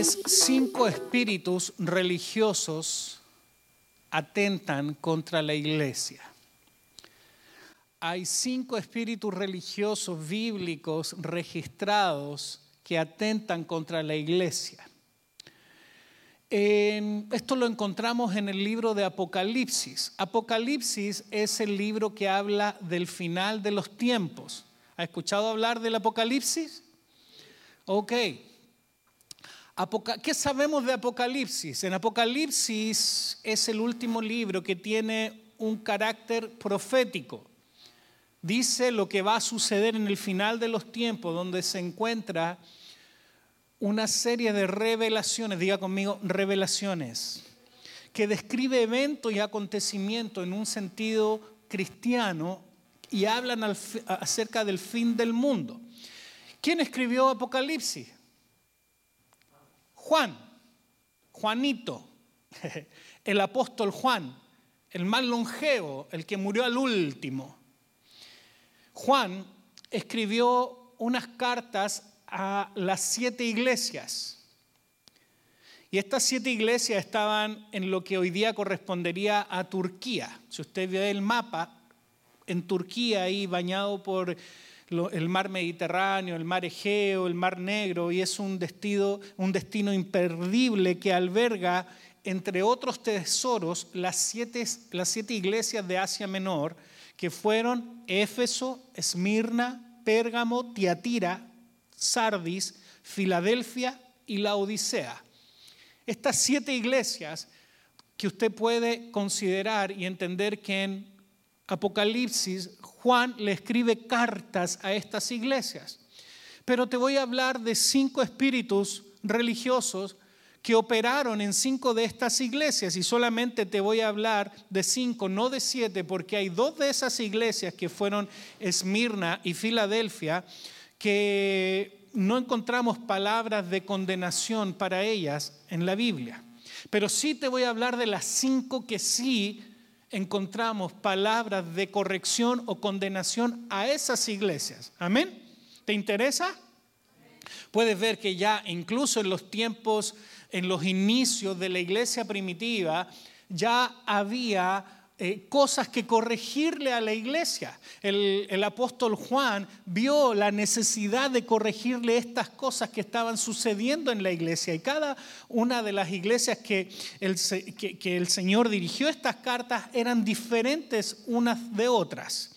es cinco espíritus religiosos atentan contra la iglesia. Hay cinco espíritus religiosos bíblicos registrados que atentan contra la iglesia. esto lo encontramos en el libro de Apocalipsis. Apocalipsis es el libro que habla del final de los tiempos. ¿Ha escuchado hablar del Apocalipsis? Ok. ¿Qué sabemos de Apocalipsis? En Apocalipsis es el último libro que tiene un carácter profético. Dice lo que va a suceder en el final de los tiempos, donde se encuentra una serie de revelaciones, diga conmigo, revelaciones, que describe eventos y acontecimientos en un sentido cristiano y hablan acerca del fin del mundo. ¿Quién escribió Apocalipsis? Juan, Juanito, el apóstol Juan, el más longevo, el que murió al último. Juan escribió unas cartas a las siete iglesias. Y estas siete iglesias estaban en lo que hoy día correspondería a Turquía. Si usted ve el mapa, en Turquía, ahí bañado por el mar Mediterráneo, el mar Egeo, el mar Negro, y es un destino, un destino imperdible que alberga, entre otros tesoros, las siete, las siete iglesias de Asia Menor, que fueron Éfeso, Esmirna, Pérgamo, Tiatira, Sardis, Filadelfia y la Odisea. Estas siete iglesias que usted puede considerar y entender que en Apocalipsis Juan le escribe cartas a estas iglesias. Pero te voy a hablar de cinco espíritus religiosos que operaron en cinco de estas iglesias y solamente te voy a hablar de cinco, no de siete, porque hay dos de esas iglesias que fueron Esmirna y Filadelfia que no encontramos palabras de condenación para ellas en la Biblia. Pero sí te voy a hablar de las cinco que sí encontramos palabras de corrección o condenación a esas iglesias. Amén. ¿Te interesa? Puedes ver que ya incluso en los tiempos, en los inicios de la iglesia primitiva, ya había eh, cosas que corregirle a la iglesia. El, apóstol Juan vio la necesidad de corregirle estas cosas que estaban sucediendo en la iglesia. Y cada una de las iglesias que el, que el Señor dirigió estas cartas eran diferentes unas de otras.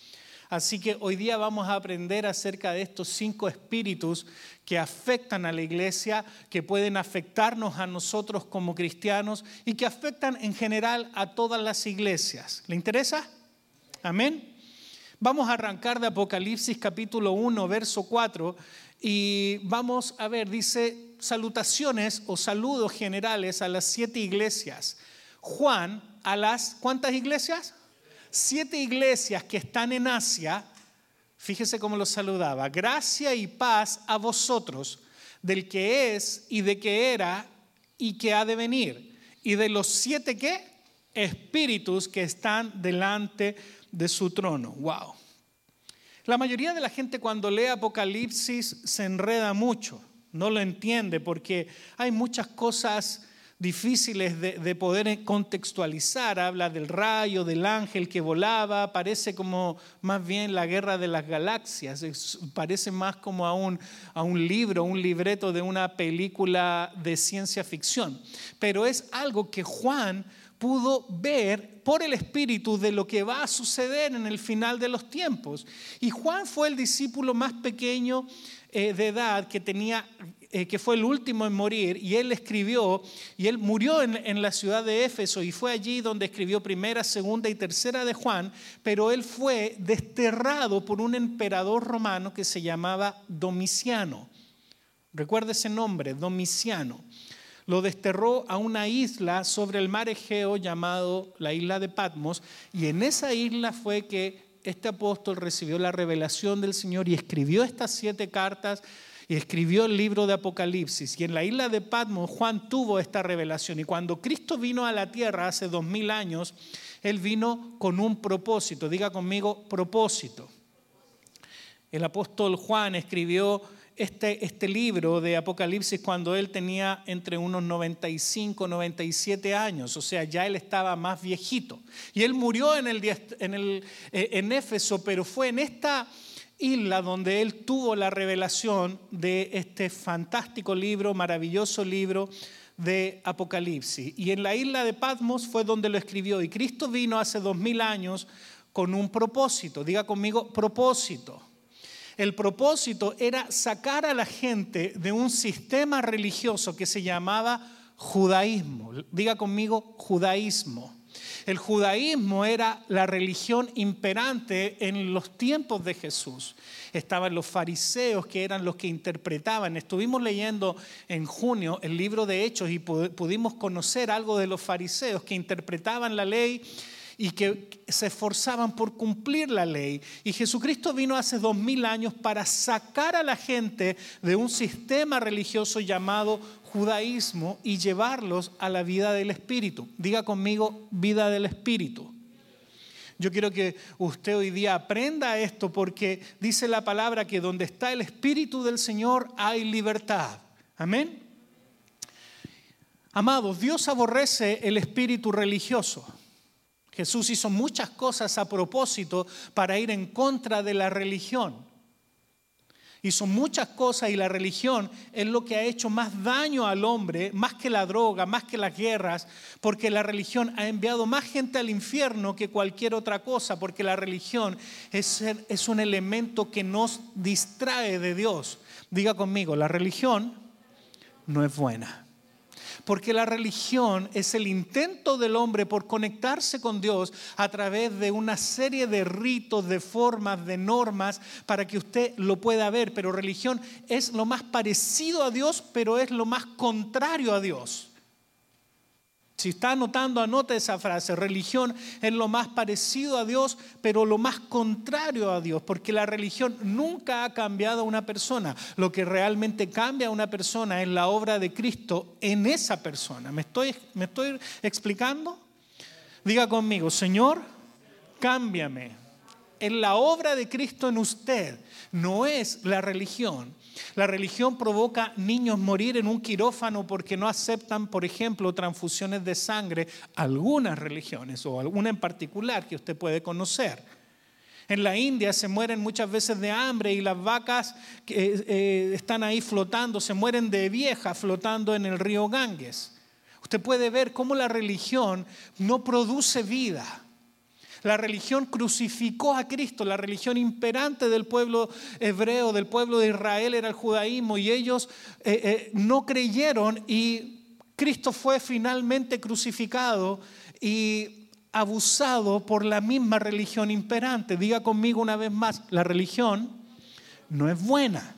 Así que hoy día vamos a aprender acerca de estos cinco espíritus que afectan a la iglesia, que pueden afectarnos a nosotros como cristianos y que afectan en general a todas las iglesias. ¿Le interesa? Amén. Vamos a arrancar de Apocalipsis capítulo 1, verso 4 y vamos a ver, dice salutaciones o saludos generales a las siete iglesias. Juan, a las, ¿cuántas iglesias? Siete iglesias que están en Asia Fíjese cómo los saludaba. Gracia y paz a vosotros, del que es y de que era y que ha de venir. Y de los siete qué? Espíritus que están delante de su trono. Wow. La mayoría de la gente cuando lee Apocalipsis se enreda mucho, no lo entiende porque hay muchas cosas difíciles de, poder contextualizar. Habla del rayo, del ángel que volaba, parece como más bien la guerra de las galaxias, parece más como a un, a un libro, un libreto de una película de ciencia ficción. Pero es algo que Juan pudo ver por el Espíritu de lo que va a suceder en el final de los tiempos. Y Juan fue el discípulo más pequeño eh, de edad que tenía eh, que fue el último en morir, y él escribió, y él murió en, la ciudad de Éfeso, y fue allí donde escribió primera, segunda y tercera de Juan, pero él fue desterrado por un emperador romano que se llamaba Domiciano. Recuerda ese nombre, Domiciano. Lo desterró a una isla sobre el mar Egeo llamado la isla de Patmos, y en esa isla fue que este apóstol recibió la revelación del Señor y escribió estas siete cartas y escribió el libro de Apocalipsis. Y en la isla de Patmos Juan tuvo esta revelación. Y cuando Cristo vino a la tierra hace dos mil años, Él vino con un propósito. Diga conmigo, propósito. El apóstol Juan escribió este, este libro de Apocalipsis cuando él tenía entre unos 95, 97 años, o sea, ya él estaba más viejito. Y él murió en, el, en, el, eh, en Éfeso, pero fue en esta isla donde él tuvo la revelación de este fantástico libro, maravilloso libro de Apocalipsis. Y en la isla de Patmos fue donde lo escribió. Y Cristo vino hace dos mil años con un propósito. Diga conmigo, propósito. El propósito era sacar a la gente de un sistema religioso que se llamaba judaísmo. Diga conmigo, judaísmo. El judaísmo era la religión imperante en los tiempos de Jesús. Estaban los fariseos que eran los que interpretaban. Estuvimos leyendo en junio el libro de Hechos y pudimos conocer algo de los fariseos que interpretaban la ley y que se esforzaban por cumplir la ley. Y Jesucristo vino hace dos mil años para sacar a la gente de un sistema religioso llamado judaísmo y llevarlos a la vida del Espíritu. Diga conmigo, vida del Espíritu. Yo quiero que usted hoy día aprenda esto porque dice la palabra que donde está el Espíritu del Señor hay libertad. Amén. Amados, Dios aborrece el espíritu religioso. Jesús hizo muchas cosas a propósito para ir en contra de la religión hizo muchas cosas y la religión es lo que ha hecho más daño al hombre, más que la droga, más que las guerras, porque la religión ha enviado más gente al infierno que cualquier otra cosa, porque la religión es, es un elemento que nos distrae de Dios. Diga conmigo, la religión no es buena. Porque la religión es el intento del hombre por conectarse con Dios a través de una serie de ritos, de formas, de normas, para que usted lo pueda ver. Pero religión es lo más parecido a Dios, pero es lo más contrario a Dios. Si está anotando, anote esa frase. Religión es lo más parecido a Dios, pero lo más contrario a Dios, porque la religión nunca ha cambiado a una persona. Lo que realmente cambia a una persona es la obra de Cristo en esa persona. ¿Me estoy, me estoy explicando? Diga conmigo, Señor, cámbiame. Es la obra de Cristo en usted, no es la religión. La religión provoca niños morir en un quirófano porque no aceptan, por ejemplo, transfusiones de sangre, algunas religiones o alguna en particular que usted puede conocer. En la India se mueren muchas veces de hambre y las vacas que eh, están ahí flotando, se mueren de vieja flotando en el río Ganges. Usted puede ver cómo la religión no produce vida. La religión crucificó a Cristo, la religión imperante del pueblo hebreo, del pueblo de Israel era el judaísmo y ellos eh, eh, no creyeron y Cristo fue finalmente crucificado y abusado por la misma religión imperante. Diga conmigo una vez más, la religión no es buena.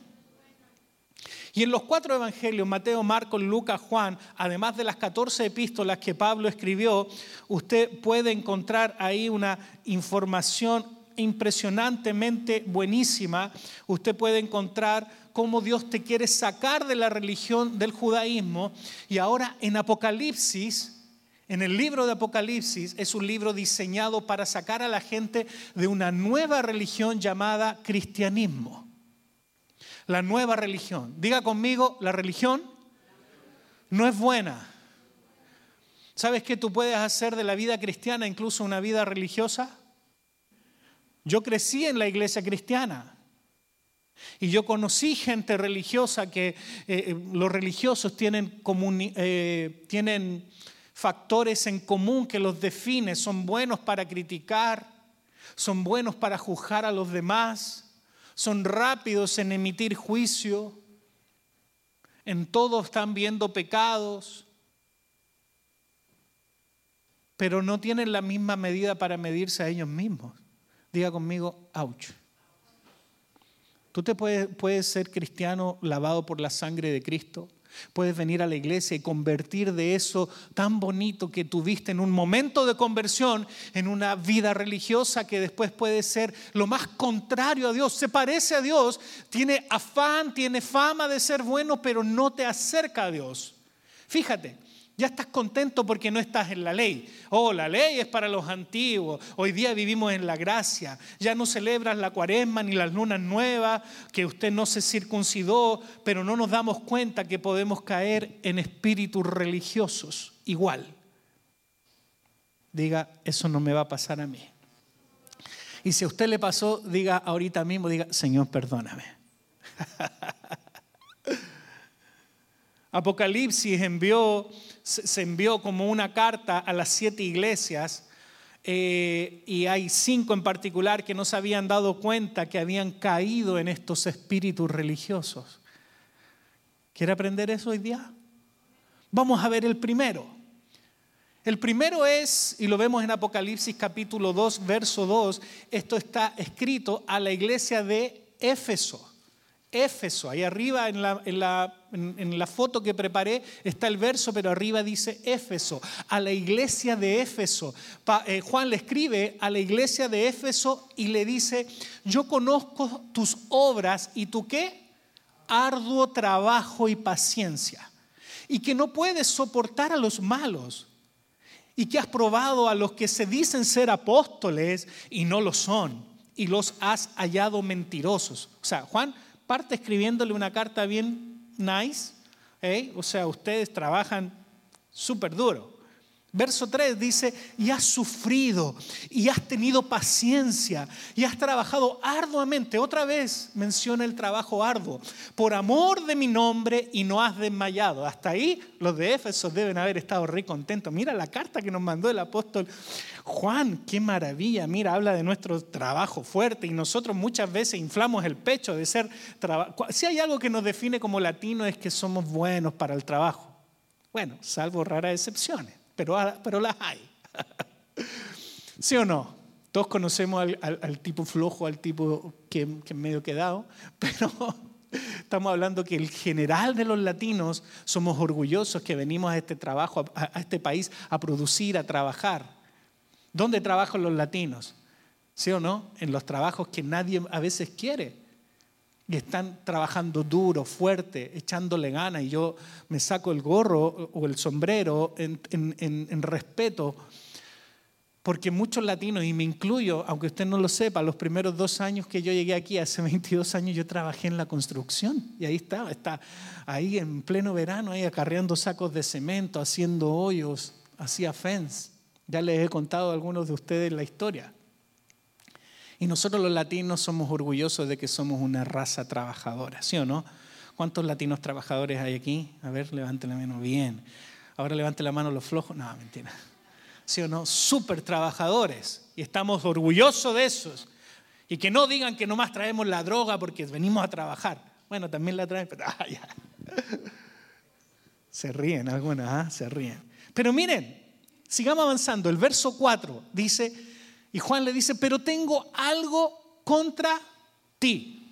Y en los cuatro evangelios, Mateo, Marcos, Lucas, Juan, además de las 14 epístolas que Pablo escribió, usted puede encontrar ahí una información impresionantemente buenísima. Usted puede encontrar cómo Dios te quiere sacar de la religión del judaísmo. Y ahora en Apocalipsis, en el libro de Apocalipsis es un libro diseñado para sacar a la gente de una nueva religión llamada cristianismo la nueva religión. Diga conmigo, la religión no es buena. ¿Sabes qué tú puedes hacer de la vida cristiana incluso una vida religiosa? Yo crecí en la iglesia cristiana y yo conocí gente religiosa que eh, eh, los religiosos eh, tienen factores en común que los definen, son buenos para criticar, son buenos para juzgar a los demás, son rápidos en emitir juicio, en todo están viendo pecados, pero no tienen la misma medida para medirse a ellos mismos. Diga conmigo, ouch. Tú te puedes, puedes ser cristiano lavado por la sangre de Cristo, Puedes venir a la iglesia y convertir de eso tan bonito que tuviste en un momento de conversión en una vida religiosa que después puede ser lo más contrario a Dios. Se parece a Dios, tiene afán, tiene fama de ser bueno, pero no te acerca a Dios. Fíjate, Ya estás contento porque no estás en la ley. Oh, la ley es para los antiguos. Hoy día vivimos en la gracia. Ya no celebras la cuaresma ni las lunas nuevas, que usted no se circuncidó, pero no nos damos cuenta que podemos caer en espíritus religiosos igual. Diga, eso no me va a pasar a mí. Y si a usted le pasó, diga ahorita mismo, diga, Señor, perdóname. Apocalipsis envió, se envió como una carta a las siete iglesias eh, y hay cinco en particular que no se habían dado cuenta que habían caído en estos espíritus religiosos. ¿Quiere aprender eso hoy día? Vamos a ver el primero. El primero es, y lo vemos en Apocalipsis capítulo 2, verso 2, esto está escrito a la iglesia de Éfeso. Éfeso, ahí arriba en la, en, la, foto que preparé está el verso, pero arriba dice Éfeso, a la iglesia de Éfeso. Eh, Juan le escribe a la iglesia de Éfeso y le dice, yo conozco tus obras y tu qué? Arduo trabajo y paciencia. Y que no puedes soportar a los malos. Y que has probado a los que se dicen ser apóstoles y no lo son. Y los has hallado mentirosos. O sea, Juan parte escribiéndole una carta bien nice, ¿eh? o sea, ustedes trabajan súper duro. Verso 3 dice, y has sufrido, y has tenido paciencia, y has trabajado arduamente. Otra vez menciona el trabajo arduo, por amor de mi nombre, y no has desmayado. Hasta ahí los de Éfeso deben haber estado re contentos. Mira la carta que nos mandó el apóstol Juan, qué maravilla. Mira, habla de nuestro trabajo fuerte, y nosotros muchas veces inflamos el pecho de ser... Si hay algo que nos define como latino es que somos buenos para el trabajo. Bueno, salvo raras excepciones pero, las hay. ¿Sí o no? Todos conocemos al, tipo flojo, al tipo que, que medio quedado, pero estamos hablando que el general de los latinos somos orgullosos que venimos a este trabajo, a, a este país, a producir, a trabajar. ¿Dónde trabajan los latinos? ¿Sí o no? En los trabajos que nadie a veces quiere y están trabajando duro, fuerte, echándole ganas, y yo me saco el gorro o el sombrero en, respeto, porque muchos latinos, y me incluyo, aunque usted no lo sepa, los primeros dos años que yo llegué aquí, hace 22 años, yo trabajé en la construcción, y ahí estaba, está ahí en pleno verano, ahí acarreando sacos de cemento, haciendo hoyos, hacía fence. Ya les he contado a algunos de ustedes la historia. Y nosotros los latinos somos orgullosos de que somos una raza trabajadora, ¿sí o no? ¿Cuántos latinos trabajadores hay aquí? A ver, levanten la mano. Bien. Ahora levante la mano los flojos. No, mentira. ¿Sí o no? Súper trabajadores. Y estamos orgullosos de esos. Y que no digan que nomás traemos la droga porque venimos a trabajar. Bueno, también la traen, pero ah, ya. Se ríen algunas, ¿ah? se ríen. Pero miren, sigamos avanzando. El verso 4 dice, y Juan le dice, pero tengo algo contra ti.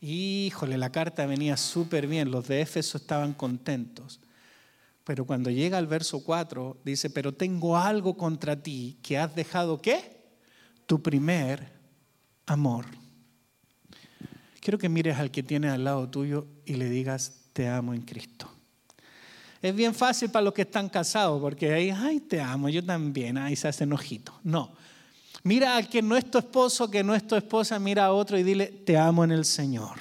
Híjole, la carta venía súper bien, los de Éfeso estaban contentos. Pero cuando llega al verso 4, dice, pero tengo algo contra ti, que has dejado qué? Tu primer amor. Quiero que mires al que tiene al lado tuyo y le digas, te amo en Cristo. Es bien fácil para los que están casados, porque ahí, ay, te amo, yo también, ahí se hace ojito. No. Mira al que no es tu esposo, que no es tu esposa, mira a otro y dile, te amo en el Señor.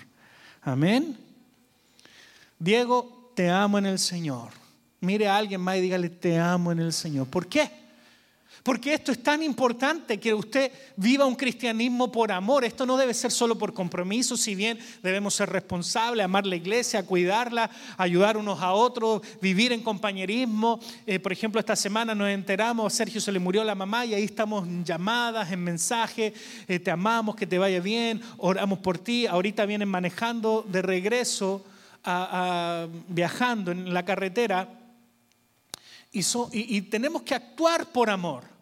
Amén. Diego, te amo en el Señor. Mire a alguien más y dígale, te amo en el Señor. ¿Por qué? Porque esto es tan importante que usted viva un cristianismo por amor. Esto no debe ser solo por compromiso, si bien debemos ser responsables, amar la iglesia, cuidarla, ayudar unos a otros, vivir en compañerismo. Eh, por ejemplo, esta semana nos enteramos, a Sergio se le murió la mamá y ahí estamos en llamadas, en mensajes, eh, te amamos, que te vaya bien, oramos por ti. Ahorita vienen manejando de regreso, viajando en la carretera. y tenemos que actuar por amor.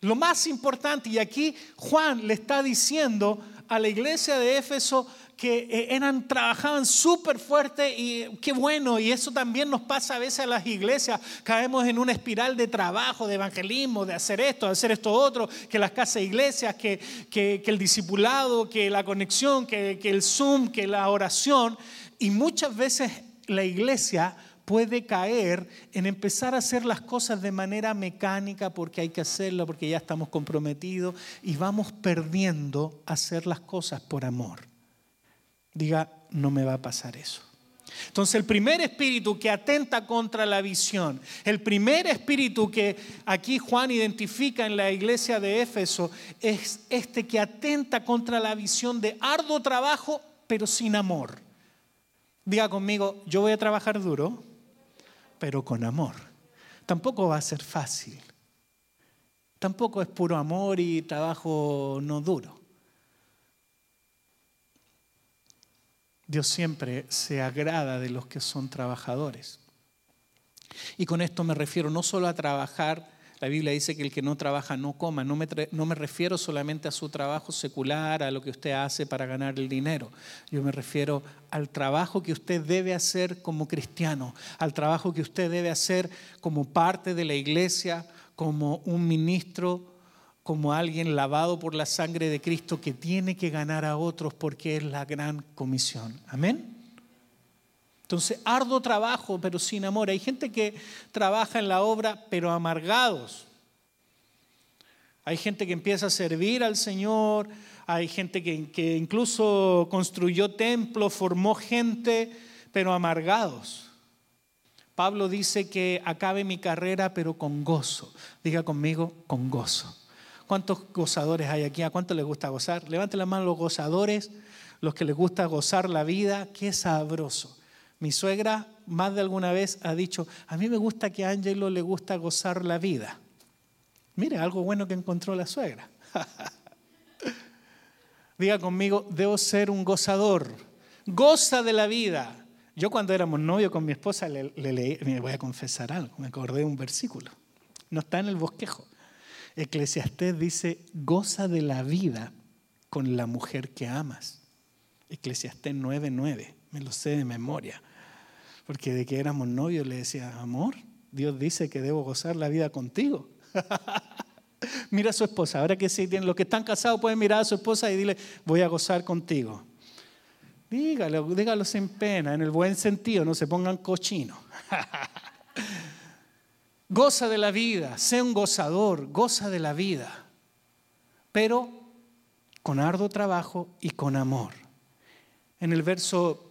Lo más importante, y aquí Juan le está diciendo a la iglesia de Éfeso que eh, eran, trabajaban súper fuerte y qué bueno, y eso también nos pasa a veces a las iglesias, caemos en una espiral de trabajo, de evangelismo, de hacer esto, de hacer esto otro, que las casas de iglesias, que, que, el discipulado, que la conexión, que, que el Zoom, que la oración, y muchas veces la iglesia puede caer en empezar a hacer las cosas de manera mecánica porque hay que hacerlo, porque ya estamos comprometidos y vamos perdiendo hacer las cosas por amor. Diga, no me va a pasar eso. Entonces el primer espíritu que atenta contra la visión, el primer espíritu que aquí Juan identifica en la iglesia de Éfeso es este que atenta contra la visión de arduo trabajo pero sin amor. Diga conmigo, yo voy a trabajar duro, pero con amor. Tampoco va a ser fácil. Tampoco es puro amor y trabajo no duro. Dios siempre se agrada de los que son trabajadores. Y con esto me refiero no solo a trabajar, la Biblia dice que el que no trabaja no coma, no me, no me refiero solamente a su trabajo secular, a lo que usted hace para ganar el dinero, yo me refiero al trabajo que usted debe hacer como cristiano, al trabajo que usted debe hacer como parte de la iglesia, como un ministro como alguien lavado por la sangre de Cristo que tiene que ganar a otros porque es la gran comisión. Amén. Entonces, arduo trabajo, pero sin amor. Hay gente que trabaja en la obra, pero amargados. Hay gente que empieza a servir al Señor, hay gente que, incluso construyó templos, formó gente, pero amargados. Pablo dice que acabe mi carrera, pero con gozo. Diga conmigo, con gozo. ¿Cuántos gozadores hay aquí? ¿A cuánto les gusta gozar? Levante la mano los gozadores, los que les gusta gozar la vida. Qué sabroso. Mi suegra más de alguna vez ha dicho, a mí me gusta que a Angelo le gusta gozar la vida. Mire, algo bueno que encontró la suegra. Diga conmigo, debo ser un gozador. Goza de la vida. Yo cuando éramos novios con mi esposa le, le leí, me voy a confesar algo, me acordé de un versículo. No está en el bosquejo. Eclesiastés dice, goza de la vida con la mujer que amas. Eclesiastés 9:9, me lo sé de memoria. Porque de que éramos novios le decía, amor, Dios dice que debo gozar la vida contigo. Mira a su esposa, ahora que sí, los que están casados pueden mirar a su esposa y dile, voy a gozar contigo. Dígalo, dígalo sin pena, en el buen sentido, no se pongan cochinos. Goza de la vida, sé un gozador, goza de la vida, pero con arduo trabajo y con amor. En el verso,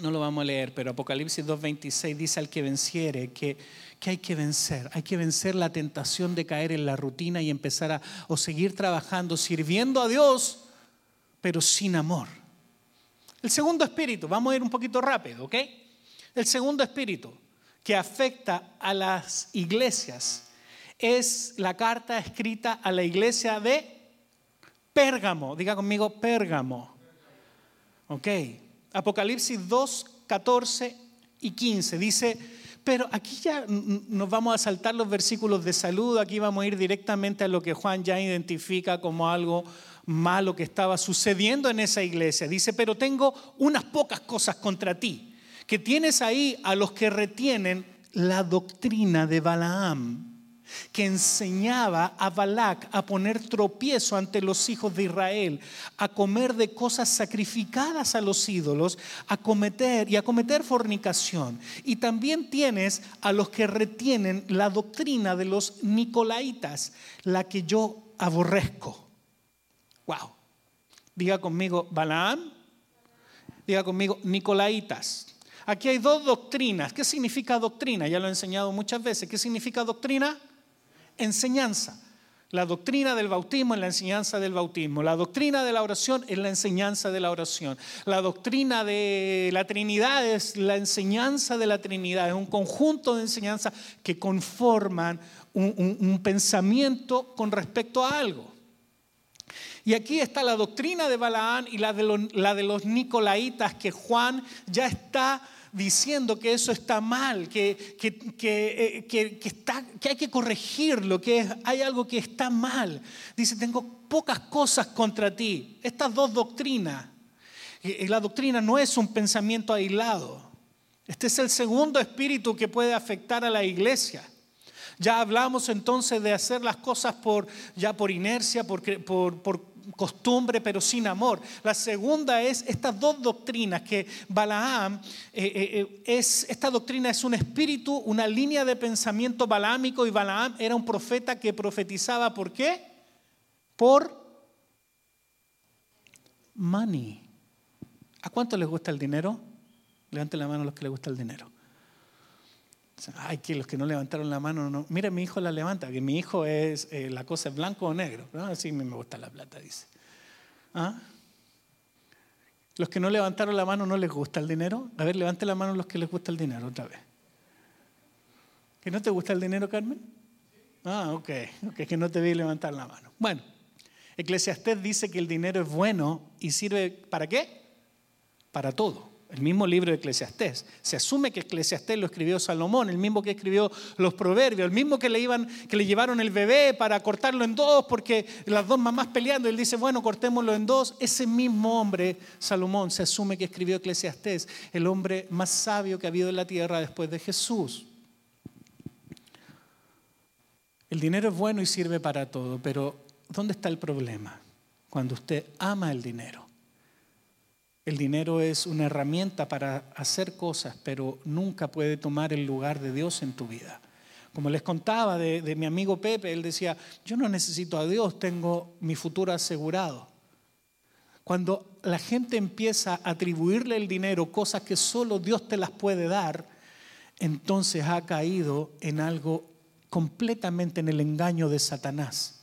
no lo vamos a leer, pero Apocalipsis 2.26 dice al que venciere que, que hay que vencer, hay que vencer la tentación de caer en la rutina y empezar a o seguir trabajando, sirviendo a Dios, pero sin amor. El segundo espíritu, vamos a ir un poquito rápido, ¿ok? El segundo espíritu, que afecta a las iglesias es la carta escrita a la iglesia de Pérgamo. Diga conmigo, Pérgamo. Ok. Apocalipsis 2, 14 y 15 dice, pero aquí ya nos vamos a saltar los versículos de saludo, aquí vamos a ir directamente a lo que Juan ya identifica como algo malo que estaba sucediendo en esa iglesia. Dice, pero tengo unas pocas cosas contra ti que tienes ahí a los que retienen la doctrina de Balaam, que enseñaba a Balac a poner tropiezo ante los hijos de Israel, a comer de cosas sacrificadas a los ídolos, a cometer y a cometer fornicación. Y también tienes a los que retienen la doctrina de los nicolaitas, la que yo aborrezco. Wow. Diga conmigo Balaam. Diga conmigo nicolaitas. Aquí hay dos doctrinas. ¿Qué significa doctrina? Ya lo he enseñado muchas veces. ¿Qué significa doctrina? Enseñanza. La doctrina del bautismo es la enseñanza del bautismo. La doctrina de la oración es la enseñanza de la oración. La doctrina de la Trinidad es la enseñanza de la Trinidad. Es un conjunto de enseñanzas que conforman un, pensamiento con respecto a algo. Y aquí está la doctrina de Balaán y la de, los, la de los Nicolaitas que Juan ya está diciendo que eso está mal, que, eh, que, está, que hay que corregirlo, que hay algo que está mal. Dice, tengo pocas cosas contra ti. Estas dos doctrinas. Y la doctrina no es un pensamiento aislado. Este es el segundo espíritu que puede afectar a la iglesia. Ya hablamos entonces de hacer las cosas por, ya por inercia, por, por, costumbre, pero sin amor. La segunda es estas dos doctrinas que Balaam, eh, eh, eh, es, esta doctrina es un espíritu, una línea de pensamiento balaámico y Balaam era un profeta que profetizaba, ¿por qué? Por money. ¿A cuánto les gusta el dinero? Levanten la mano a los que les gusta el dinero. Ay, que los que no levantaron la mano, no. Mira, mi hijo la levanta, que mi hijo es, eh, la cosa es blanco o negro. ¿no? Así me gusta la plata, dice. ¿Ah? Los que no levantaron la mano no les gusta el dinero. A ver, levante la mano los que les gusta el dinero otra vez. ¿Que no te gusta el dinero, Carmen? Ah, ok, ok, que no te vi levantar la mano. Bueno, Eclesiastés dice que el dinero es bueno y sirve para qué? Para todo el mismo libro de Eclesiastés. Se asume que Eclesiastés lo escribió Salomón, el mismo que escribió los proverbios, el mismo que le, iban, que le llevaron el bebé para cortarlo en dos porque las dos mamás peleando. Él dice, bueno, cortémoslo en dos. Ese mismo hombre, Salomón, se asume que escribió Eclesiastés, el hombre más sabio que ha habido en la tierra después de Jesús. El dinero es bueno y sirve para todo, pero ¿dónde está el problema? Cuando usted ama el dinero el dinero es una herramienta para hacer cosas, pero nunca puede tomar el lugar de Dios en tu vida. Como les contaba de, mi amigo Pepe, él decía, yo no necesito a Dios, tengo mi futuro asegurado. Cuando la gente empieza a atribuirle el dinero cosas que solo Dios te las puede dar, entonces ha caído en algo completamente en el engaño de Satanás.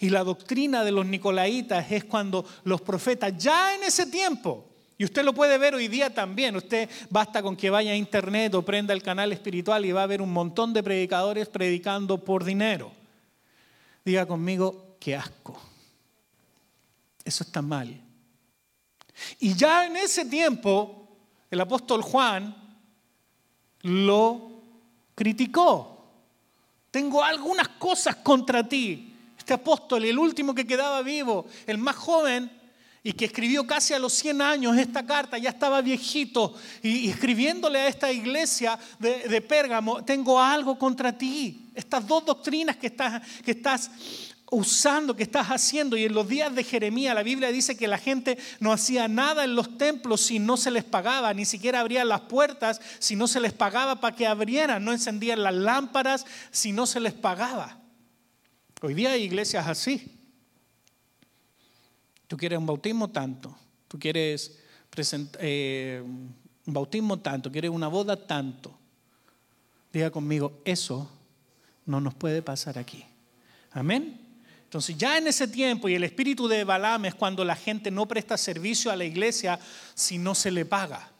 Y la doctrina de los nicolaitas es cuando los profetas, ya en ese tiempo, y usted lo puede ver hoy día también, usted basta con que vaya a internet o prenda el canal espiritual y va a ver un montón de predicadores predicando por dinero. Diga conmigo, qué asco. Eso está mal. Y ya en ese tiempo, el apóstol Juan lo criticó. Tengo algunas cosas contra ti este apóstol, el último que quedaba vivo, el más joven, y que escribió casi a los 100 años esta carta, ya estaba viejito, y, escribiéndole a esta iglesia de, Pérgamo, tengo algo contra ti. Estas dos doctrinas que estás, que estás usando, que estás haciendo. Y en los días de Jeremías la Biblia dice que la gente no hacía nada en los templos si no se les pagaba, ni siquiera abrían las puertas si no se les pagaba para que abrieran, no encendían las lámparas si no se les pagaba. Hoy día hay iglesias así. Tú quieres un bautismo tanto, tú quieres eh, un bautismo tanto, quieres una boda tanto. Diga conmigo, eso no nos puede pasar aquí. Amén. Entonces ya en ese tiempo y el espíritu de Balaam es cuando la gente no presta servicio a la iglesia si no se le paga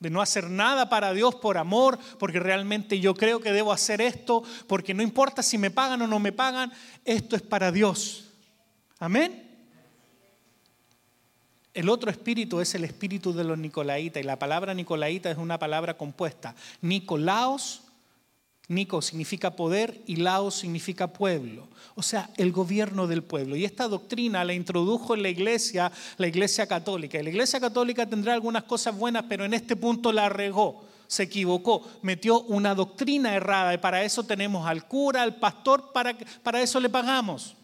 de no hacer nada para Dios por amor, porque realmente yo creo que debo hacer esto, porque no importa si me pagan o no me pagan, esto es para Dios. Amén. El otro espíritu es el espíritu de los nicolaitas y la palabra nicolaita es una palabra compuesta. Nicolaos Nico significa poder y Laos significa pueblo, o sea, el gobierno del pueblo. Y esta doctrina la introdujo en la iglesia, la iglesia católica. Y la iglesia católica tendrá algunas cosas buenas, pero en este punto la regó, se equivocó, metió una doctrina errada y para eso tenemos al cura, al pastor, para, para eso le pagamos.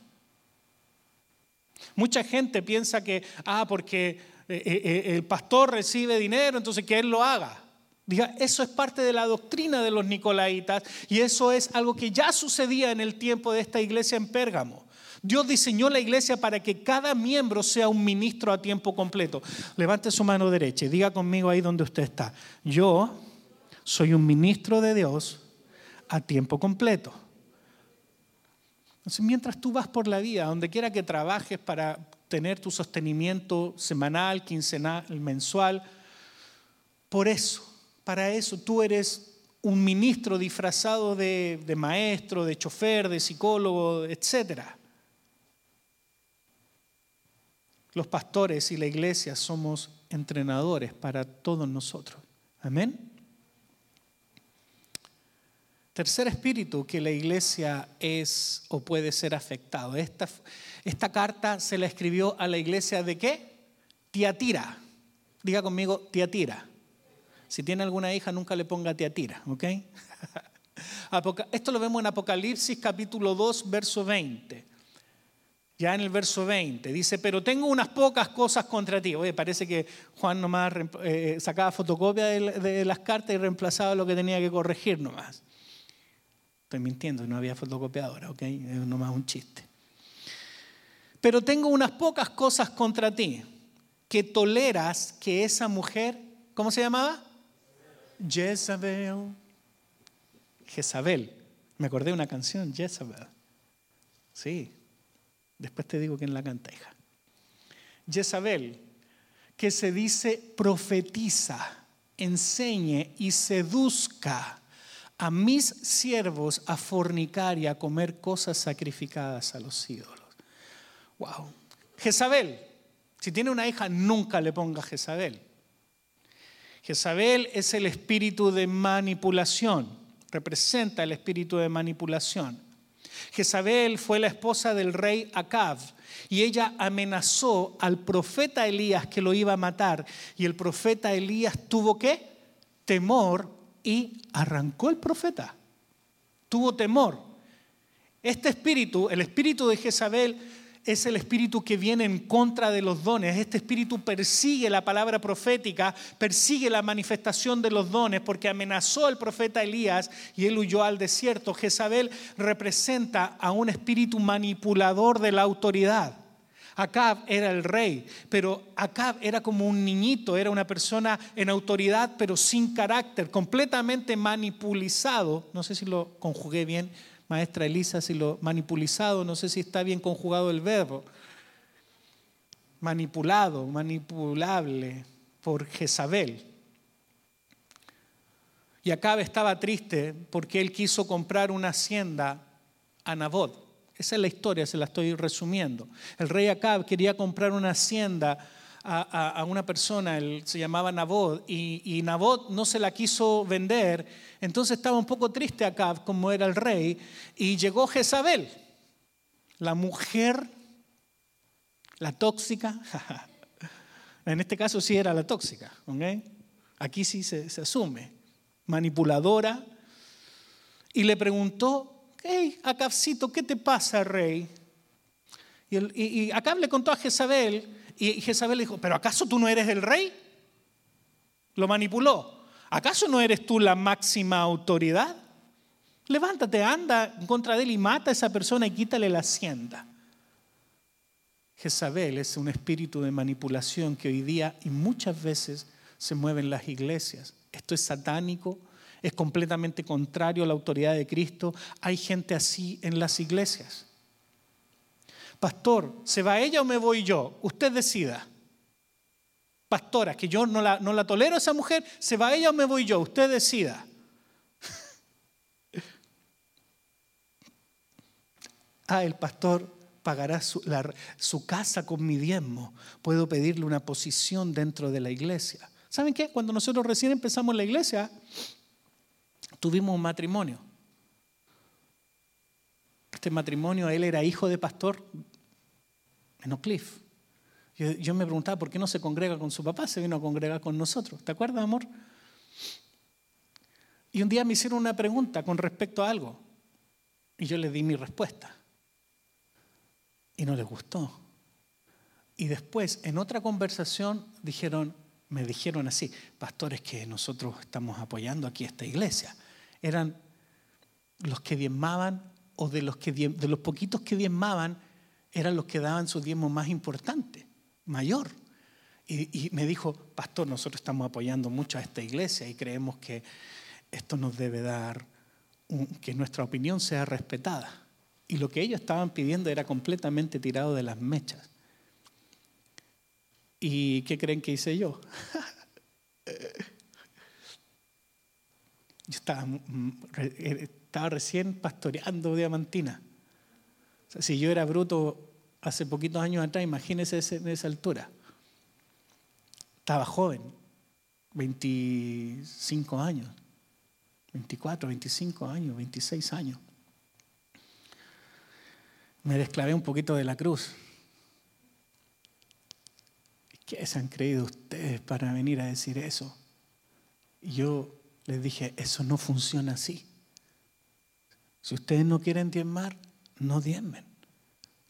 Mucha gente piensa que, ah, porque eh, eh, eh, el pastor recibe dinero, entonces que él lo haga. Diga, eso es parte de la doctrina de los nicolaitas y eso es algo que ya sucedía en el tiempo de esta iglesia en Pérgamo. Dios diseñó la iglesia para que cada miembro sea un ministro a tiempo completo. Levante su mano derecha y diga conmigo ahí donde usted está. Yo soy un ministro de Dios a tiempo completo. Entonces, mientras tú vas por la vida, donde quiera que trabajes para tener tu sostenimiento semanal, quincenal, mensual, por eso para eso. Tú eres un ministro disfrazado de, maestro, de chofer, de psicólogo, etc. Los pastores y la iglesia somos entrenadores para todos nosotros. Amén. Tercer espíritu que la iglesia es o puede ser afectado. Esta, esta carta se la escribió a la iglesia de qué? Tiatira. Diga conmigo, Tiatira. Si tiene alguna hija, nunca le ponga tira, ¿ok? Esto lo vemos en Apocalipsis capítulo 2, verso 20. ya en el verso 20, dice, pero tengo unas pocas cosas contra ti. Oye, parece que Juan nomás eh, sacaba fotocopia de, las cartas y reemplazaba lo que tenía que corregir nomás. Estoy mintiendo, no había fotocopiadora, ¿ok? Es nomás un chiste. Pero tengo unas pocas cosas contra ti, que toleras que esa mujer, ¿cómo se llamaba? Jezabel. Jezabel. Me acordé de una canción, Jezabel. Sí, Después te digo quién la canta, hija. Jezabel, que se dice profetiza, enseñe y seduzca a mis siervos a fornicar y a comer cosas sacrificadas a los ídolos. Wow. Jezabel, si tiene una hija, nunca le ponga Jezabel. Jezabel es el espíritu de manipulación, representa el espíritu de manipulación. Jezabel fue la esposa del rey Acab y ella amenazó al profeta Elías que lo iba a matar y el profeta Elías tuvo que temor y arrancó el profeta. Tuvo temor. Este espíritu, el espíritu de Jezabel, es el espíritu que viene en contra de los dones. Este espíritu persigue la palabra profética, persigue la manifestación de los dones, porque amenazó al profeta Elías y él huyó al desierto. Jezabel representa a un espíritu manipulador de la autoridad. Acab era el rey, pero Acab era como un niñito, era una persona en autoridad, pero sin carácter, completamente manipulizado. No sé si lo conjugué bien maestra Elisa, si lo manipulizado, no sé si está bien conjugado el verbo, manipulado, manipulable por Jezabel. Y Acab estaba triste porque él quiso comprar una hacienda a Nabot. Esa es la historia, se la estoy resumiendo. El rey Acab quería comprar una hacienda a, una persona, se llamaba Nabot, y, y, Nabot no se la quiso vender, entonces estaba un poco triste Acab, como era el rey, y llegó Jezabel, la mujer, la tóxica, en este caso sí era la tóxica, aquí sí se, asume, manipuladora, y le preguntó, hey, Acabcito, ¿qué te pasa, rey? Y, y Acab le contó a Jezabel, y Jezabel dijo, ¿pero acaso tú no eres el rey? Lo manipuló. ¿Acaso no eres tú la máxima autoridad? Levántate, anda en contra de él y mata a esa persona y quítale la hacienda. Jezabel es un espíritu de manipulación que hoy día y muchas veces se mueve en las iglesias. Esto es satánico, es completamente contrario a la autoridad de Cristo. Hay gente así en las iglesias. Pastor, ¿se va ella o me voy yo? Usted decida. Pastora, que yo no la, no la tolero a esa mujer, ¿se va ella o me voy yo? Usted decida. ah, el pastor pagará su, su, casa con mi diezmo. Puedo pedirle una posición dentro de la iglesia. ¿Saben qué? Cuando nosotros recién empezamos la iglesia, tuvimos un matrimonio. Este matrimonio, él era hijo de pastor en Oak Cliff. Yo, me preguntaba por qué no se congrega con su papá, se vino a congregar con nosotros. ¿Te acuerdas, amor? Y un día me hicieron una pregunta con respecto a algo. Y yo le di mi respuesta. Y no les gustó. Y después, en otra conversación, dijeron, me dijeron así, pastores que nosotros estamos apoyando aquí esta iglesia. Eran los que diezmaban o de los, que, de los poquitos que diezmaban, eran los que daban su diezmo más importante, mayor. Y, me dijo, pastor, nosotros estamos apoyando mucho a esta iglesia y creemos que esto nos debe dar, que nuestra opinión sea respetada. Y lo que ellos estaban pidiendo era completamente tirado de las mechas. ¿Y qué creen que hice yo? yo estaba eh, estaba recién pastoreando Diamantina. si yo era bruto hace poquitos años atrás, imagínese en esa altura. Estaba joven, 25 años, 24, 25 años, 26 años. Me desclavé un poquito de la cruz. ¿Qué se han creído ustedes para venir a decir eso? Y yo les dije, eso no funciona así. Si ustedes no quieren diezmar, no diezmen.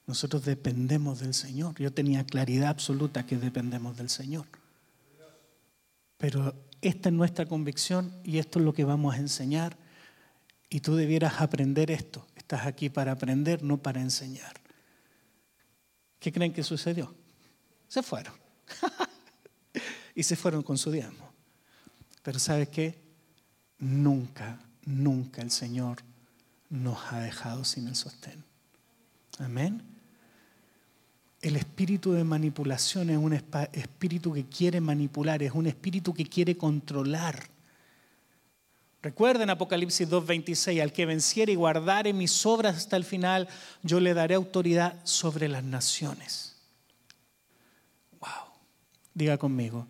Nosotros dependemos del Señor. Yo tenía claridad absoluta que dependemos del Señor. Pero esta es nuestra convicción y esto es lo que vamos a enseñar. Y tú debieras aprender esto. Estás aquí para aprender, no para enseñar. ¿Qué creen que sucedió? Se fueron. y se fueron con su diezmo. Pero ¿sabes qué? Nunca, nunca el Señor nos ha dejado sin el sostén. Amén. El espíritu de manipulación es un espíritu que quiere manipular, es un espíritu que quiere controlar. Recuerden Apocalipsis 2.26, al que venciere y guardare mis obras hasta el final, yo le daré autoridad sobre las naciones. Wow. Diga conmigo,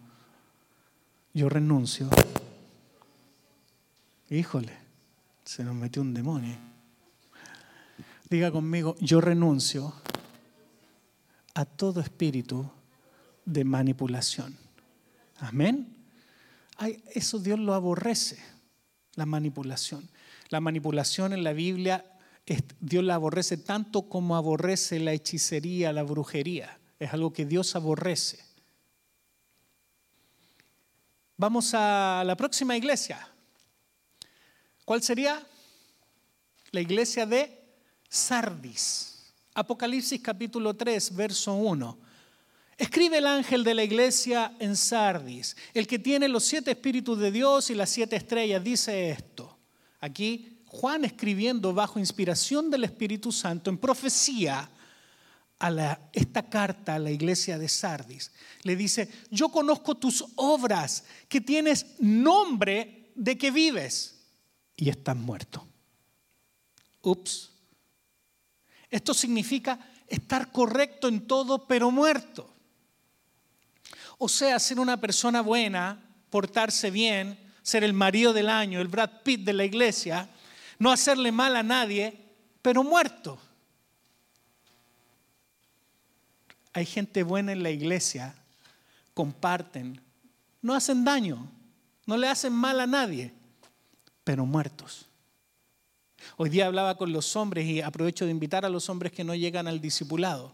yo renuncio. Híjole, se nos metió un demonio. Diga conmigo, yo renuncio a todo espíritu de manipulación. Amén. eso Dios lo aborrece, la manipulación. La manipulación en la Biblia, Dios la aborrece tanto como aborrece la hechicería, la brujería. Es algo que Dios aborrece. Vamos a la próxima iglesia. ¿Cuál sería? La iglesia de Sardis. Apocalipsis capítulo 3, verso 1. Escribe el ángel de la iglesia en Sardis, el que tiene los siete espíritus de Dios y las siete estrellas, dice esto. Aquí Juan escribiendo bajo inspiración del Espíritu Santo en profecía a esta carta a la iglesia de Sardis. Le dice, yo conozco tus obras, que tienes nombre de que vives y estás muerto. Ups. Esto significa estar correcto en todo, pero muerto. O sea, ser una persona buena, portarse bien, ser el marido del año, el Brad Pitt de la iglesia, no hacerle mal a nadie, pero muerto. Hay gente buena en la iglesia, comparten, no hacen daño, no le hacen mal a nadie, pero muertos. Hoy día hablaba con los hombres y aprovecho de invitar a los hombres que no llegan al discipulado.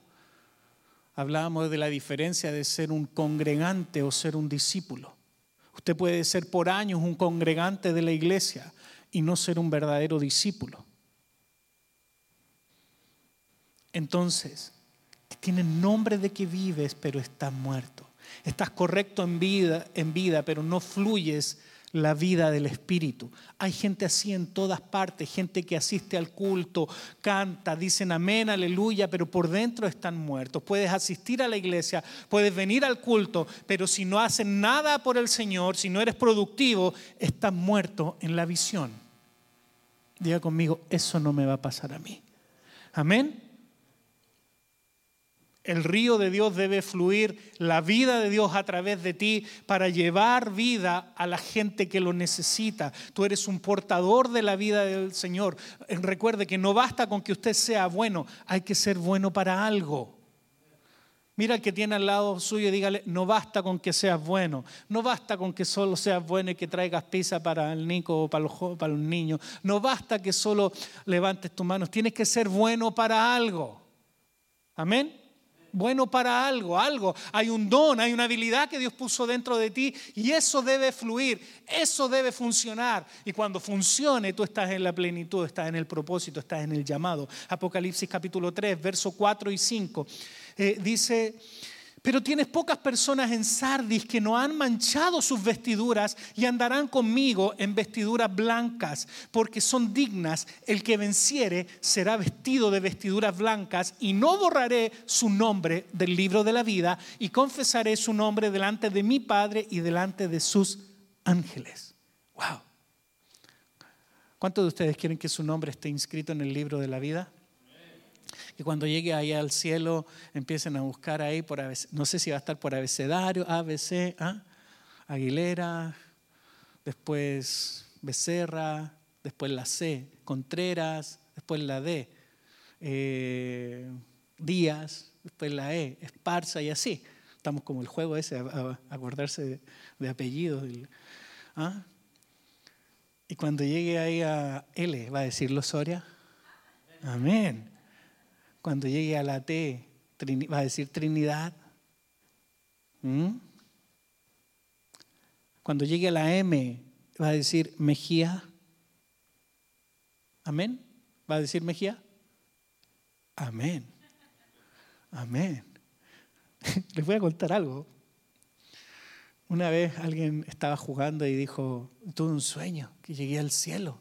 Hablábamos de la diferencia de ser un congregante o ser un discípulo. Usted puede ser por años un congregante de la iglesia y no ser un verdadero discípulo. Entonces, tienes nombre de que vives, pero estás muerto. Estás correcto en vida, en vida, pero no fluyes la vida del Espíritu. Hay gente así en todas partes, gente que asiste al culto, canta, dicen amén, aleluya, pero por dentro están muertos. Puedes asistir a la iglesia, puedes venir al culto, pero si no haces nada por el Señor, si no eres productivo, estás muerto en la visión. Diga conmigo, eso no me va a pasar a mí. Amén. El río de Dios debe fluir, la vida de Dios a través de ti para llevar vida a la gente que lo necesita. Tú eres un portador de la vida del Señor. Eh, recuerde que no basta con que usted sea bueno, hay que ser bueno para algo. Mira al que tiene al lado suyo y dígale, no basta con que seas bueno, no basta con que solo seas bueno y que traigas pizza para el Nico o para los, para los niños, no basta que solo levantes tus manos, tienes que ser bueno para algo. Amén bueno para algo, algo. Hay un don, hay una habilidad que Dios puso dentro de ti y eso debe fluir, eso debe funcionar. Y cuando funcione, tú estás en la plenitud, estás en el propósito, estás en el llamado. Apocalipsis capítulo 3, versos 4 y 5. Eh, dice, pero tienes pocas personas en Sardis que no han manchado sus vestiduras y andarán conmigo en vestiduras blancas, porque son dignas. El que venciere será vestido de vestiduras blancas y no borraré su nombre del libro de la vida y confesaré su nombre delante de mi Padre y delante de sus ángeles. Wow. ¿Cuántos de ustedes quieren que su nombre esté inscrito en el libro de la vida? Que cuando llegue ahí al cielo empiecen a buscar ahí por no sé si va a estar por abecedario, ABC, ¿ah? Aguilera, después Becerra, después la C, Contreras, después la D, eh, Díaz, después la E, Esparza y así. Estamos como el juego ese, acordarse de, apellidos. ¿ah? Y cuando llegue ahí a L, va a decirlo Soria. Amén. Cuando llegue a la T, va a decir Trinidad. ¿Mm? Cuando llegue a la M, va a decir Mejía. Amén. ¿Va a decir Mejía? Amén. Amén. Les voy a contar algo. Una vez alguien estaba jugando y dijo, tuve un sueño, que llegué al cielo.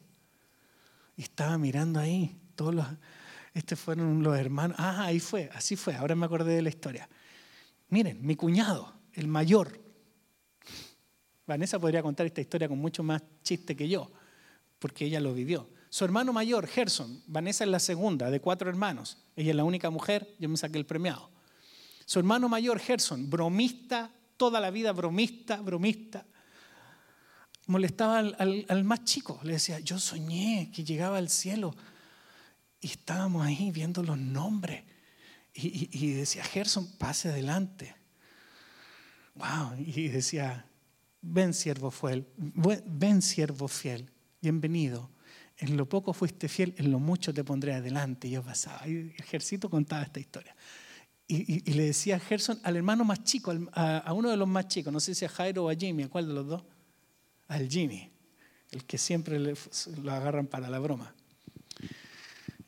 Y estaba mirando ahí, todos los, estos fueron los hermanos. Ah, ahí fue, así fue, ahora me acordé de la historia. Miren, mi cuñado, el mayor. Vanessa podría contar esta historia con mucho más chiste que yo, porque ella lo vivió. Su hermano mayor, Gerson, Vanessa es la segunda de cuatro hermanos. Ella es la única mujer, yo me saqué el premiado. Su hermano mayor, Gerson, bromista, toda la vida bromista, bromista. Molestaba al, más chico, le decía, yo soñé que llegaba al cielo y estábamos ahí viendo los nombres. Y, decía, Gerson, pase adelante. Wow, y decía, ven siervo fiel, ven siervo fiel, bienvenido en lo poco fuiste fiel, en lo mucho te pondré adelante. Y yo pasaba, y el ejército contaba esta historia. Y, le decía a Gerson, al hermano más chico, a, uno de los más chicos, no sé si a Jairo o a Jimmy, ¿a cuál de los dos? Al Jimmy, el que siempre lo agarran para la broma.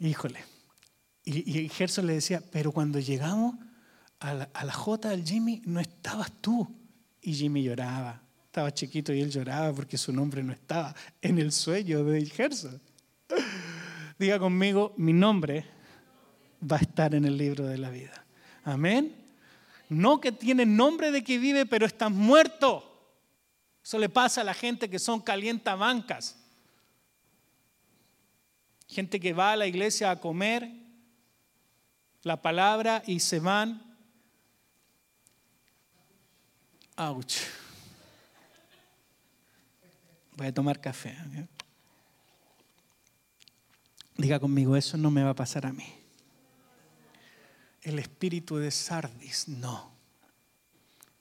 Híjole. Y, y Gerson le decía, pero cuando llegamos a la, a la J del Jimmy, no estabas tú. Y Jimmy lloraba, estaba chiquito y él lloraba porque su nombre no estaba en el sueño de Gerson. Diga conmigo, mi nombre va a estar en el libro de la vida. Amén. No que tiene nombre de que vive, pero estás muerto. Eso le pasa a la gente que son calientabancas. Gente que va a la iglesia a comer la palabra y se van. Ouch. Voy a tomar café. Diga conmigo, eso no me va a pasar a mí. El espíritu de Sardis, no.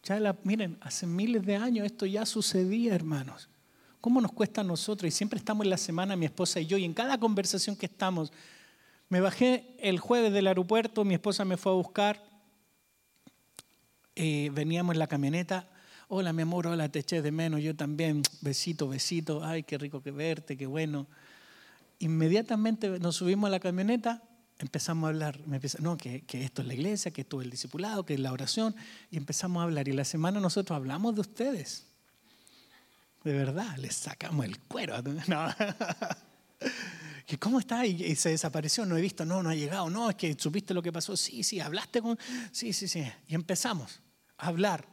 Ya miren, hace miles de años esto ya sucedía, hermanos. ¿Cómo nos cuesta a nosotros? Y siempre estamos en la semana, mi esposa y yo, y en cada conversación que estamos, me bajé el jueves del aeropuerto, mi esposa me fue a buscar, eh, veníamos en la camioneta Hola, mi amor, hola, te eché de menos, yo también, besito, besito, ay, qué rico que verte, qué bueno. Inmediatamente nos subimos a la camioneta, empezamos a hablar, me no, que, esto es la iglesia, que esto es el discipulado, que es la oración, y empezamos a hablar. Y la semana nosotros hablamos de ustedes. De verdad, les sacamos el cuero. No. ¿Cómo está? Y, y, se desapareció, no he visto, no, no ha llegado, no, es que supiste lo que pasó, sí, sí, hablaste con, sí, sí, sí. Y empezamos a hablar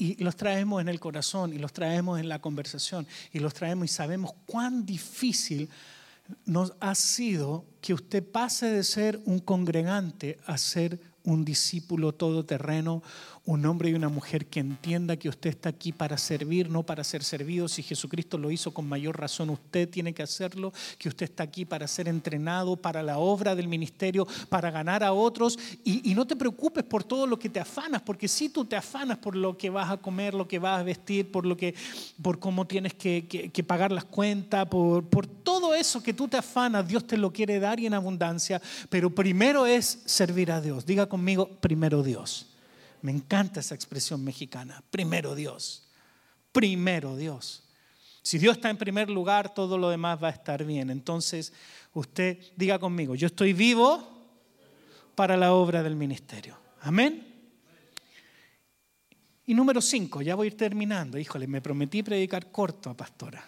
y los traemos en el corazón y los traemos en la conversación y los traemos y sabemos cuán difícil nos ha sido que usted pase de ser un congregante a ser un discípulo todoterreno, un hombre y una mujer que entienda que usted está aquí para servir, no para ser servido. Si Jesucristo lo hizo con mayor razón, usted tiene que hacerlo, que usted está aquí para ser entrenado, para la obra del ministerio, para ganar a otros. Y, no te preocupes por todo lo que te afanas, porque si tú te afanas por lo que vas a comer, lo que vas a vestir, por, lo que, por cómo tienes que, pagar las cuentas, por, por todo eso que tú te afanas, Dios te lo quiere dar y en abundancia, pero primero es servir a Dios. Diga conmigo, primero Dios. Me encanta esa expresión mexicana. Primero Dios. Primero Dios. Si Dios está en primer lugar, todo lo demás va a estar bien. Entonces, usted diga conmigo, yo estoy vivo para la obra del ministerio. Amén. Y número cinco, ya voy a ir terminando. Híjole, me prometí predicar corto a pastora.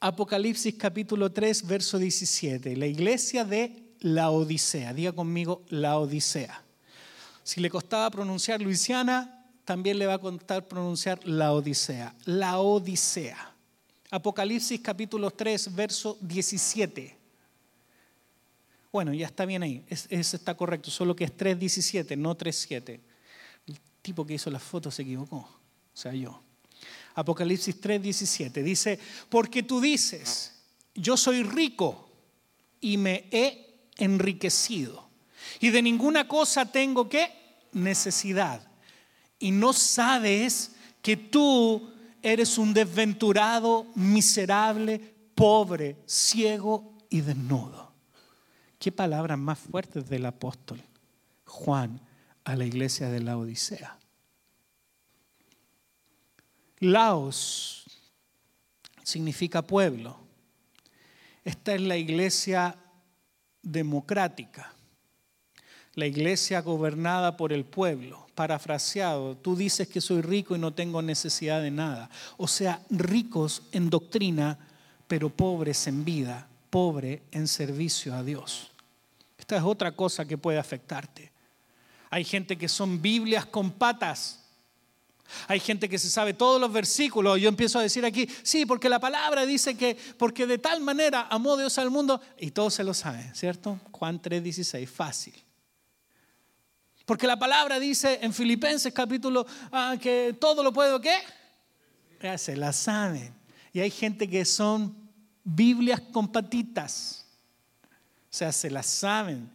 Apocalipsis capítulo 3, verso 17. La iglesia de la Odisea. Diga conmigo la Odisea. Si le costaba pronunciar Luisiana, también le va a costar pronunciar la Odisea. La Odisea. Apocalipsis capítulo 3, verso 17. Bueno, ya está bien ahí, eso está correcto, solo que es 3.17, no 3.7. El tipo que hizo la foto se equivocó, o sea, yo. Apocalipsis 3.17 dice, porque tú dices, yo soy rico y me he enriquecido. Y de ninguna cosa tengo que necesidad. Y no sabes que tú eres un desventurado, miserable, pobre, ciego y desnudo. ¿Qué palabras más fuertes del apóstol Juan a la iglesia de la Odisea? Laos significa pueblo. Esta es la iglesia democrática, la iglesia gobernada por el pueblo. Parafraseado, tú dices que soy rico y no tengo necesidad de nada. O sea, ricos en doctrina, pero pobres en vida, pobre en servicio a Dios. Esta es otra cosa que puede afectarte. Hay gente que son Biblias con patas hay gente que se sabe todos los versículos. Yo empiezo a decir aquí, sí, porque la palabra dice que, porque de tal manera amó Dios al mundo, y todos se lo saben, ¿cierto? Juan 3:16, fácil. Porque la palabra dice en Filipenses capítulo ah, que todo lo puedo, ¿qué? Se la saben. Y hay gente que son Biblias con patitas. O sea, se las saben.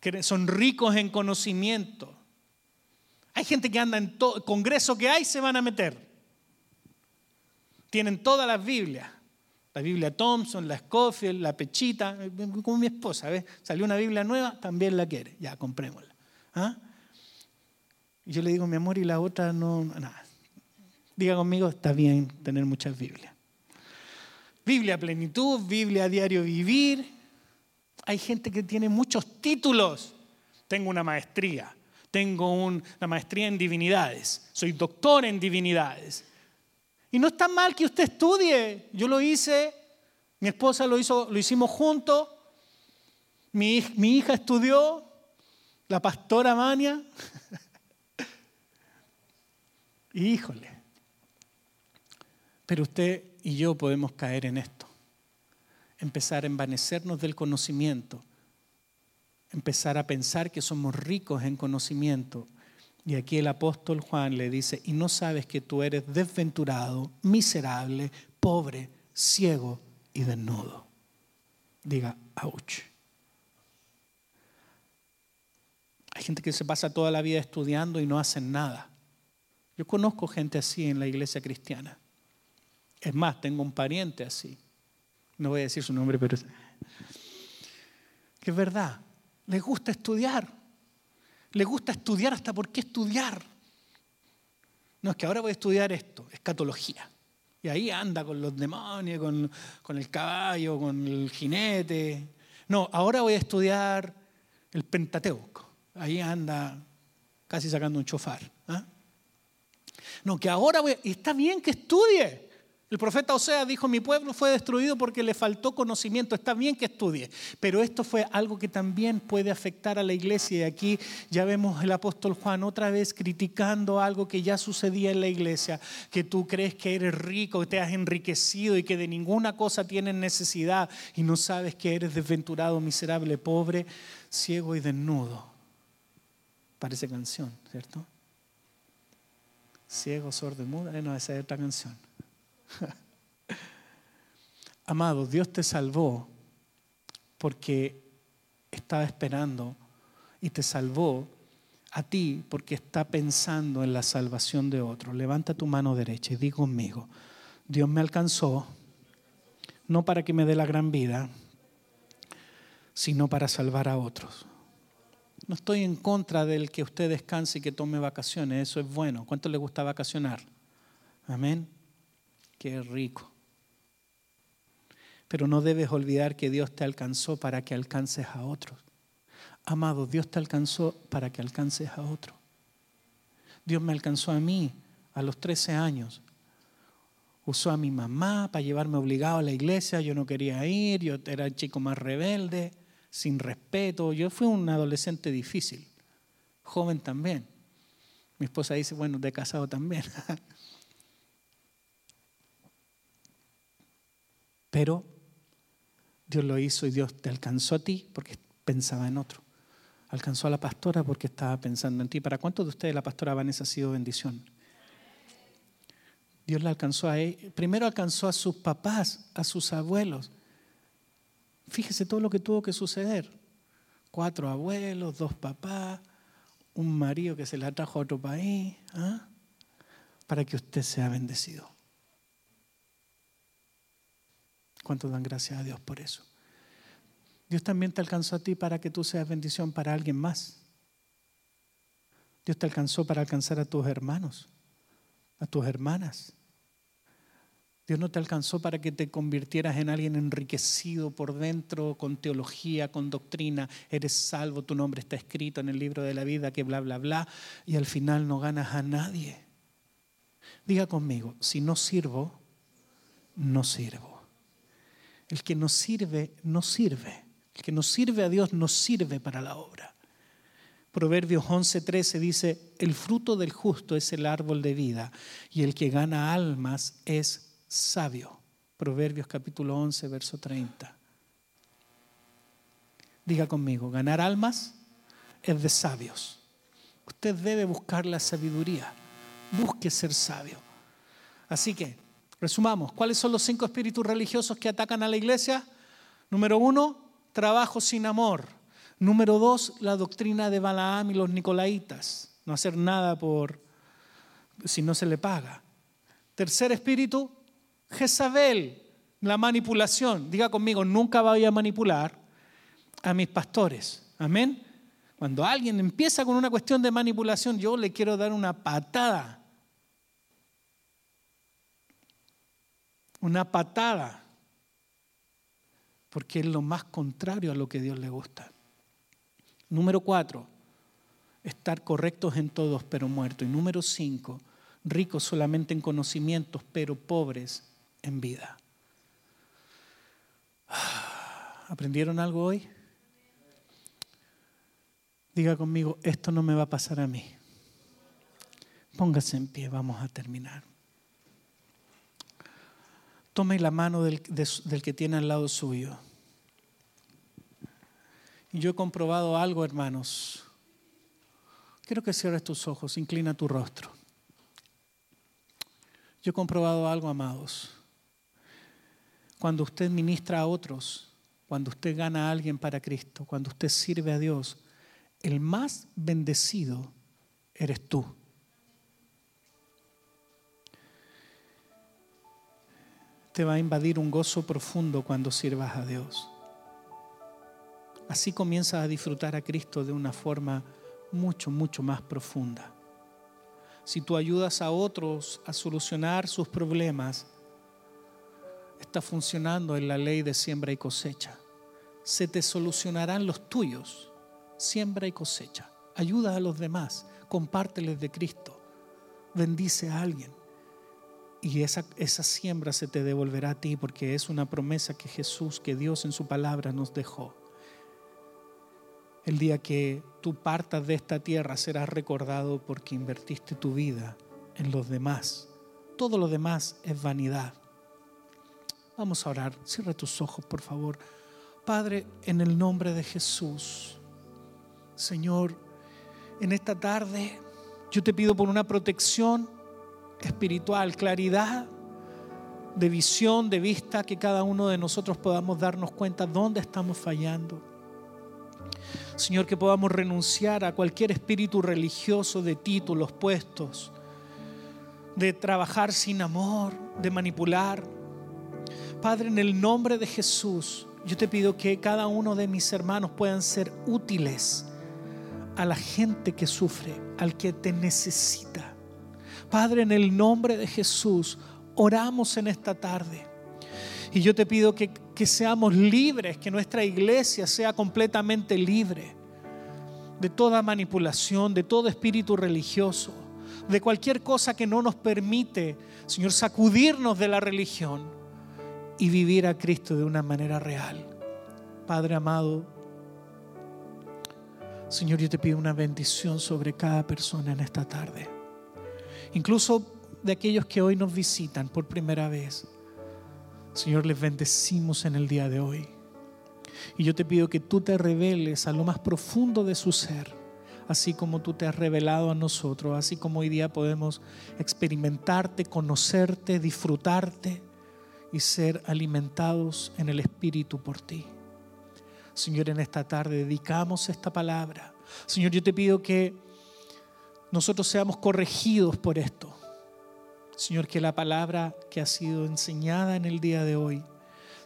Que son ricos en conocimiento. Hay gente que anda en todo congreso que hay, se van a meter. Tienen todas las Biblias. La Biblia Thompson, la Scofield, la Pechita, como mi esposa, ¿ves? Salió una Biblia nueva, también la quiere. Ya, comprémosla. ¿Ah? Yo le digo, mi amor, y la otra no, nada. Diga conmigo, está bien tener muchas Biblias. Biblia plenitud, Biblia diario vivir. Hay gente que tiene muchos títulos. Tengo una maestría tengo una maestría en divinidades, soy doctor en divinidades. Y no está mal que usted estudie, yo lo hice, mi esposa lo hizo, lo hicimos juntos, mi, hija estudió, la pastora Mania. Híjole. Pero usted y yo podemos caer en esto, empezar a envanecernos del conocimiento empezar a pensar que somos ricos en conocimiento. Y aquí el apóstol Juan le dice, y no sabes que tú eres desventurado, miserable, pobre, ciego y desnudo. Diga, ouch. Hay gente que se pasa toda la vida estudiando y no hacen nada. Yo conozco gente así en la iglesia cristiana. Es más, tengo un pariente así. No voy a decir su nombre, pero que es verdad. Les gusta estudiar. Les gusta estudiar hasta por qué estudiar. No, es que ahora voy a estudiar esto, escatología. Y ahí anda con los demonios, con, con el caballo, con el jinete. No, ahora voy a estudiar el Pentateuco. Ahí anda casi sacando un chofar. ¿ah? No, que ahora voy a... Y está bien que estudie. El profeta Osea dijo, mi pueblo fue destruido porque le faltó conocimiento. Está bien que estudie, pero esto fue algo que también puede afectar a la iglesia. Y aquí ya vemos el apóstol Juan otra vez criticando algo que ya sucedía en la iglesia, que tú crees que eres rico, que te has enriquecido y que de ninguna cosa tienes necesidad y no sabes que eres desventurado, miserable, pobre, ciego y desnudo. Parece canción, ¿cierto? Ciego, sordo y. Eh, no, esa es otra canción. Amado, Dios te salvó porque estaba esperando y te salvó a ti porque está pensando en la salvación de otros. Levanta tu mano derecha y di conmigo, Dios me alcanzó no para que me dé la gran vida, sino para salvar a otros. No estoy en contra del que usted descanse y que tome vacaciones, eso es bueno. ¿Cuánto le gusta vacacionar? Amén. Qué rico. Pero no debes olvidar que Dios te alcanzó para que alcances a otros. Amado, Dios te alcanzó para que alcances a otros. Dios me alcanzó a mí a los 13 años. Usó a mi mamá para llevarme obligado a la iglesia. Yo no quería ir, yo era el chico más rebelde, sin respeto. Yo fui un adolescente difícil, joven también. Mi esposa dice, bueno, de casado también. Pero Dios lo hizo y Dios te alcanzó a ti porque pensaba en otro. Alcanzó a la pastora porque estaba pensando en ti. ¿Para cuántos de ustedes la pastora Vanessa ha sido bendición? Dios la alcanzó a él. Primero alcanzó a sus papás, a sus abuelos. Fíjese todo lo que tuvo que suceder. Cuatro abuelos, dos papás, un marido que se la trajo a otro país, ¿ah? para que usted sea bendecido. ¿Cuántos dan gracias a Dios por eso? Dios también te alcanzó a ti para que tú seas bendición para alguien más. Dios te alcanzó para alcanzar a tus hermanos, a tus hermanas. Dios no te alcanzó para que te convirtieras en alguien enriquecido por dentro, con teología, con doctrina. Eres salvo, tu nombre está escrito en el libro de la vida, que bla, bla, bla, y al final no ganas a nadie. Diga conmigo, si no sirvo, no sirvo. El que no sirve, no sirve. El que no sirve a Dios, no sirve para la obra. Proverbios 11:13 dice, el fruto del justo es el árbol de vida y el que gana almas es sabio. Proverbios capítulo 11, verso 30. Diga conmigo, ganar almas es de sabios. Usted debe buscar la sabiduría. Busque ser sabio. Así que, resumamos, ¿cuáles son los cinco espíritus religiosos que atacan a la iglesia? Número uno, trabajo sin amor. Número dos, la doctrina de Balaam y los nicolaitas. No hacer nada por si no se le paga. Tercer espíritu, Jezabel, la manipulación. Diga conmigo, nunca voy a manipular a mis pastores. Amén. Cuando alguien empieza con una cuestión de manipulación, yo le quiero dar una patada. Una patada. Porque es lo más contrario a lo que Dios le gusta. Número cuatro, estar correctos en todos pero muertos. Y número cinco, ricos solamente en conocimientos pero pobres en vida. ¿Aprendieron algo hoy? Diga conmigo, esto no me va a pasar a mí. Póngase en pie, vamos a terminar. Tome la mano del, del que tiene al lado suyo. Yo he comprobado algo, hermanos. Quiero que cierres tus ojos, inclina tu rostro. Yo he comprobado algo, amados cuando usted ministra a otros, cuando usted gana a alguien para Cristo, cuando usted sirve a Dios, el más bendecido eres tú. Te va a invadir un gozo profundo cuando sirvas a Dios. Así comienzas a disfrutar a Cristo de una forma mucho, mucho más profunda. Si tú ayudas a otros a solucionar sus problemas, está funcionando en la ley de siembra y cosecha. Se te solucionarán los tuyos, siembra y cosecha. Ayuda a los demás, compárteles de Cristo, bendice a alguien. Y esa, esa siembra se te devolverá a ti porque es una promesa que Jesús, que Dios en su palabra nos dejó. El día que tú partas de esta tierra serás recordado porque invertiste tu vida en los demás. Todo lo demás es vanidad. Vamos a orar. Cierra tus ojos, por favor. Padre, en el nombre de Jesús, Señor, en esta tarde yo te pido por una protección espiritual, claridad de visión, de vista, que cada uno de nosotros podamos darnos cuenta dónde estamos fallando. Señor, que podamos renunciar a cualquier espíritu religioso de títulos puestos, de trabajar sin amor, de manipular Padre, en el nombre de Jesús, yo te pido que cada uno de mis hermanos puedan ser útiles a la gente que sufre, al que te necesita. Padre, en el nombre de Jesús, oramos en esta tarde. Y yo te pido que, que seamos libres, que nuestra iglesia sea completamente libre de toda manipulación, de todo espíritu religioso, de cualquier cosa que no nos permite, Señor, sacudirnos de la religión y vivir a Cristo de una manera real. Padre amado, Señor, yo te pido una bendición sobre cada persona en esta tarde. Incluso de aquellos que hoy nos visitan por primera vez. Señor, les bendecimos en el día de hoy. Y yo te pido que tú te reveles a lo más profundo de su ser, así como tú te has revelado a nosotros, así como hoy día podemos experimentarte, conocerte, disfrutarte y ser alimentados en el Espíritu por ti. Señor, en esta tarde dedicamos esta palabra. Señor, yo te pido que nosotros seamos corregidos por esto. Señor, que la palabra que ha sido enseñada en el día de hoy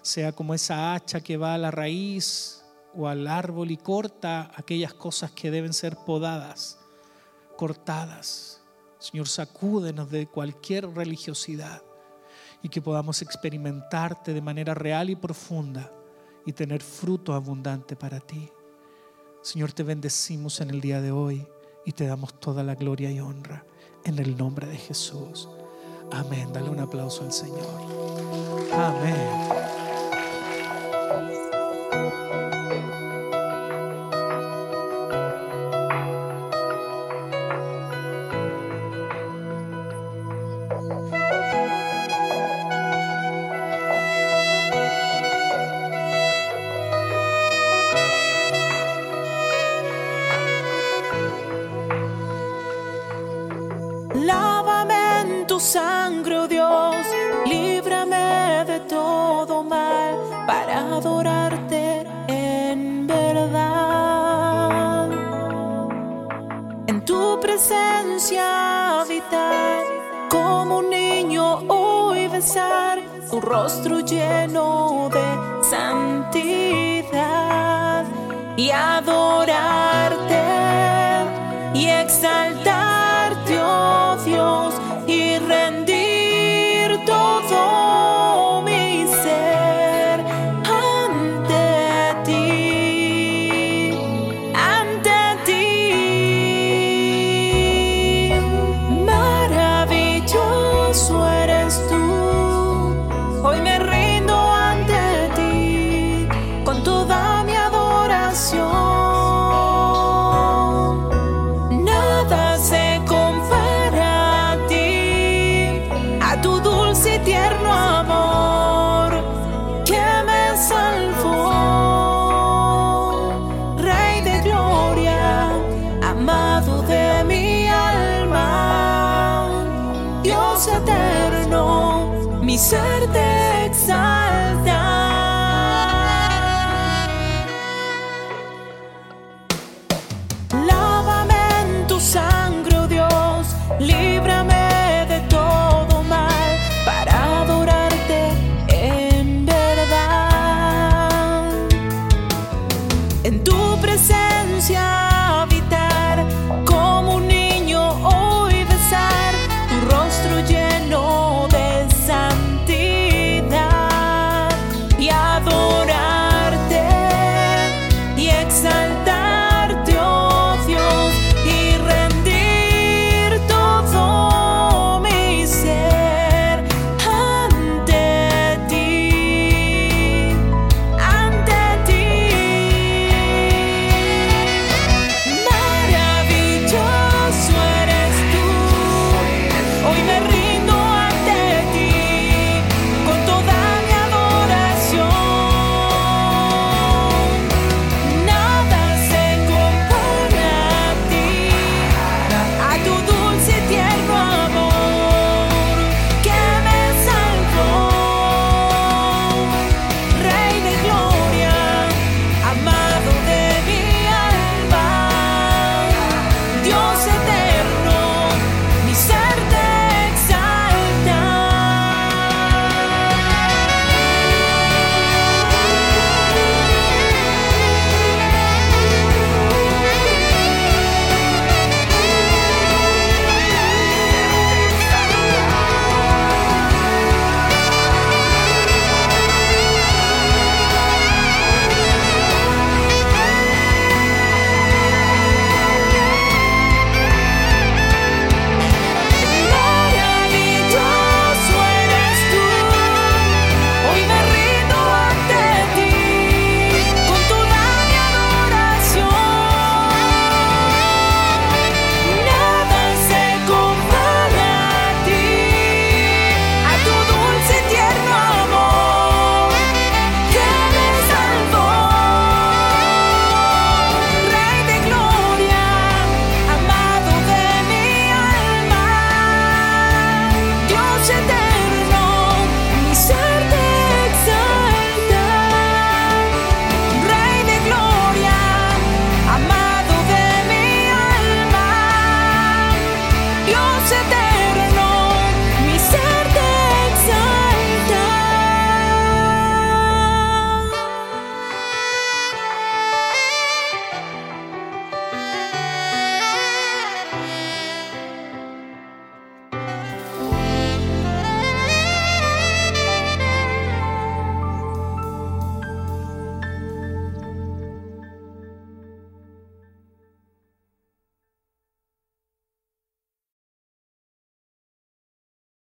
sea como esa hacha que va a la raíz o al árbol y corta aquellas cosas que deben ser podadas, cortadas. Señor, sacúdenos de cualquier religiosidad y que podamos experimentarte de manera real y profunda y tener fruto abundante para ti. Señor, te bendecimos en el día de hoy y te damos toda la gloria y honra en el nombre de Jesús. Amén. Dale un aplauso al Señor. Amén.